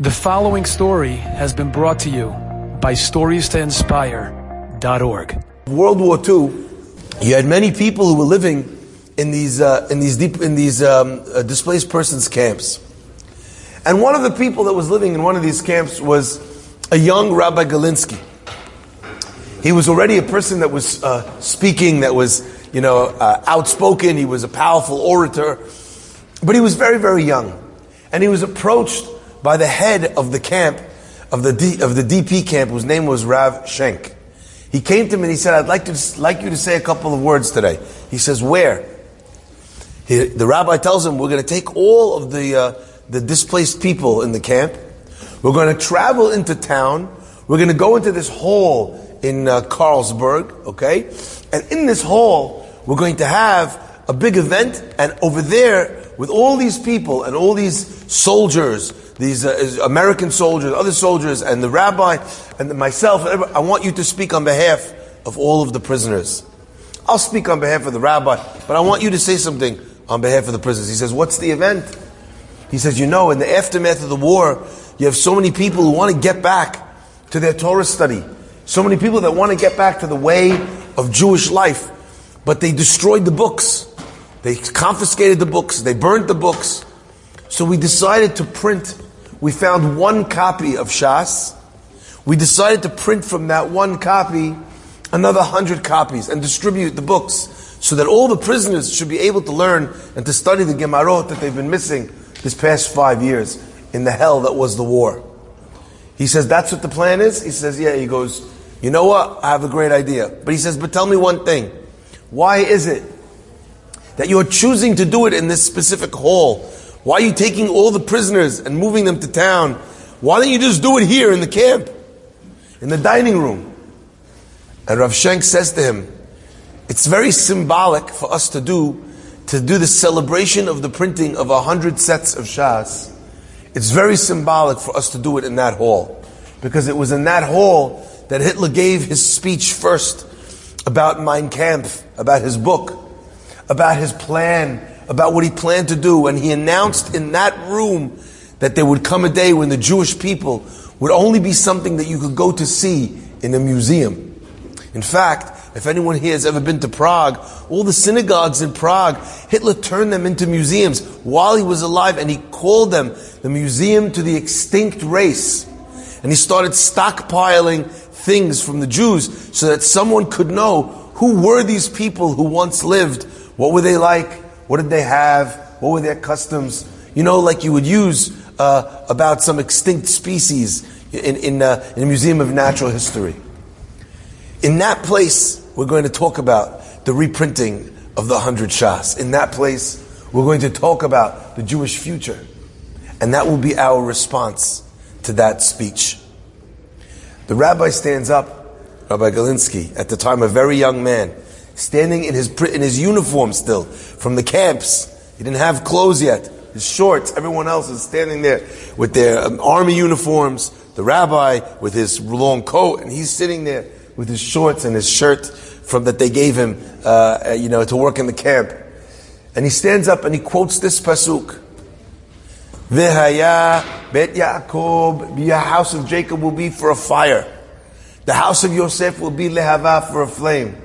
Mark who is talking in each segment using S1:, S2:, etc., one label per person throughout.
S1: The following story has been brought to you by StoriesToInspire.org.
S2: World War II, you had many people who were living in these uh, in these deep in these um, uh, displaced persons camps, and one of the people that was living in one of these camps was a young Rabbi Galinsky. He was already a person that was uh, speaking, that was you know uh, outspoken. He was a powerful orator, but he was very very young, and he was approached by the head of the camp, of the, D, of the DP camp, whose name was Rav Schenk. He came to me and he said, I'd like, to, like you to say a couple of words today. He says, Where? He, the rabbi tells him, We're going to take all of the, uh, the displaced people in the camp. We're going to travel into town. We're going to go into this hall in uh, Carlsberg, okay? And in this hall, we're going to have a big event, and over there, with all these people and all these soldiers, these uh, American soldiers, other soldiers, and the rabbi, and myself, I want you to speak on behalf of all of the prisoners. I'll speak on behalf of the rabbi, but I want you to say something on behalf of the prisoners. He says, What's the event? He says, You know, in the aftermath of the war, you have so many people who want to get back to their Torah study. So many people that want to get back to the way of Jewish life, but they destroyed the books. They confiscated the books, they burned the books. So we decided to print. We found one copy of Shas. We decided to print from that one copy another hundred copies and distribute the books so that all the prisoners should be able to learn and to study the Gemarot that they've been missing this past five years in the hell that was the war. He says, That's what the plan is? He says, Yeah. He goes, You know what? I have a great idea. But he says, But tell me one thing. Why is it that you're choosing to do it in this specific hall? Why are you taking all the prisoners and moving them to town? Why don't you just do it here in the camp, in the dining room? And Rav Schenk says to him, it's very symbolic for us to do, to do the celebration of the printing of a hundred sets of Shas. It's very symbolic for us to do it in that hall. Because it was in that hall that Hitler gave his speech first about Mein Kampf, about his book about his plan, about what he planned to do. And he announced in that room that there would come a day when the Jewish people would only be something that you could go to see in a museum. In fact, if anyone here has ever been to Prague, all the synagogues in Prague, Hitler turned them into museums while he was alive and he called them the Museum to the Extinct Race. And he started stockpiling things from the Jews so that someone could know who were these people who once lived what were they like? What did they have? What were their customs? You know, like you would use uh, about some extinct species in, in, uh, in a museum of natural history. In that place, we're going to talk about the reprinting of the hundred shas. In that place, we're going to talk about the Jewish future. And that will be our response to that speech. The rabbi stands up, Rabbi Galinsky, at the time a very young man, standing in his, in his uniform still from the camps. He didn't have clothes yet. His shorts, everyone else is standing there with their um, army uniforms, the rabbi with his long coat, and he's sitting there with his shorts and his shirt from that they gave him, uh, uh you know, to work in the camp. And he stands up and he quotes this pasuk. V'haya bet Yaakov, the house of Jacob will be for a fire. The house of Yosef will be lehava for a flame.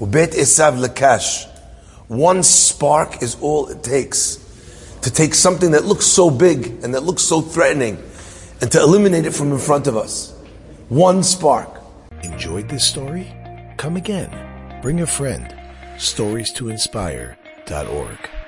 S2: Ubet Esav Lakash. One spark is all it takes to take something that looks so big and that looks so threatening and to eliminate it from in front of us. One spark.
S3: Enjoyed this story? Come again. Bring a friend. Stories to inspire.org.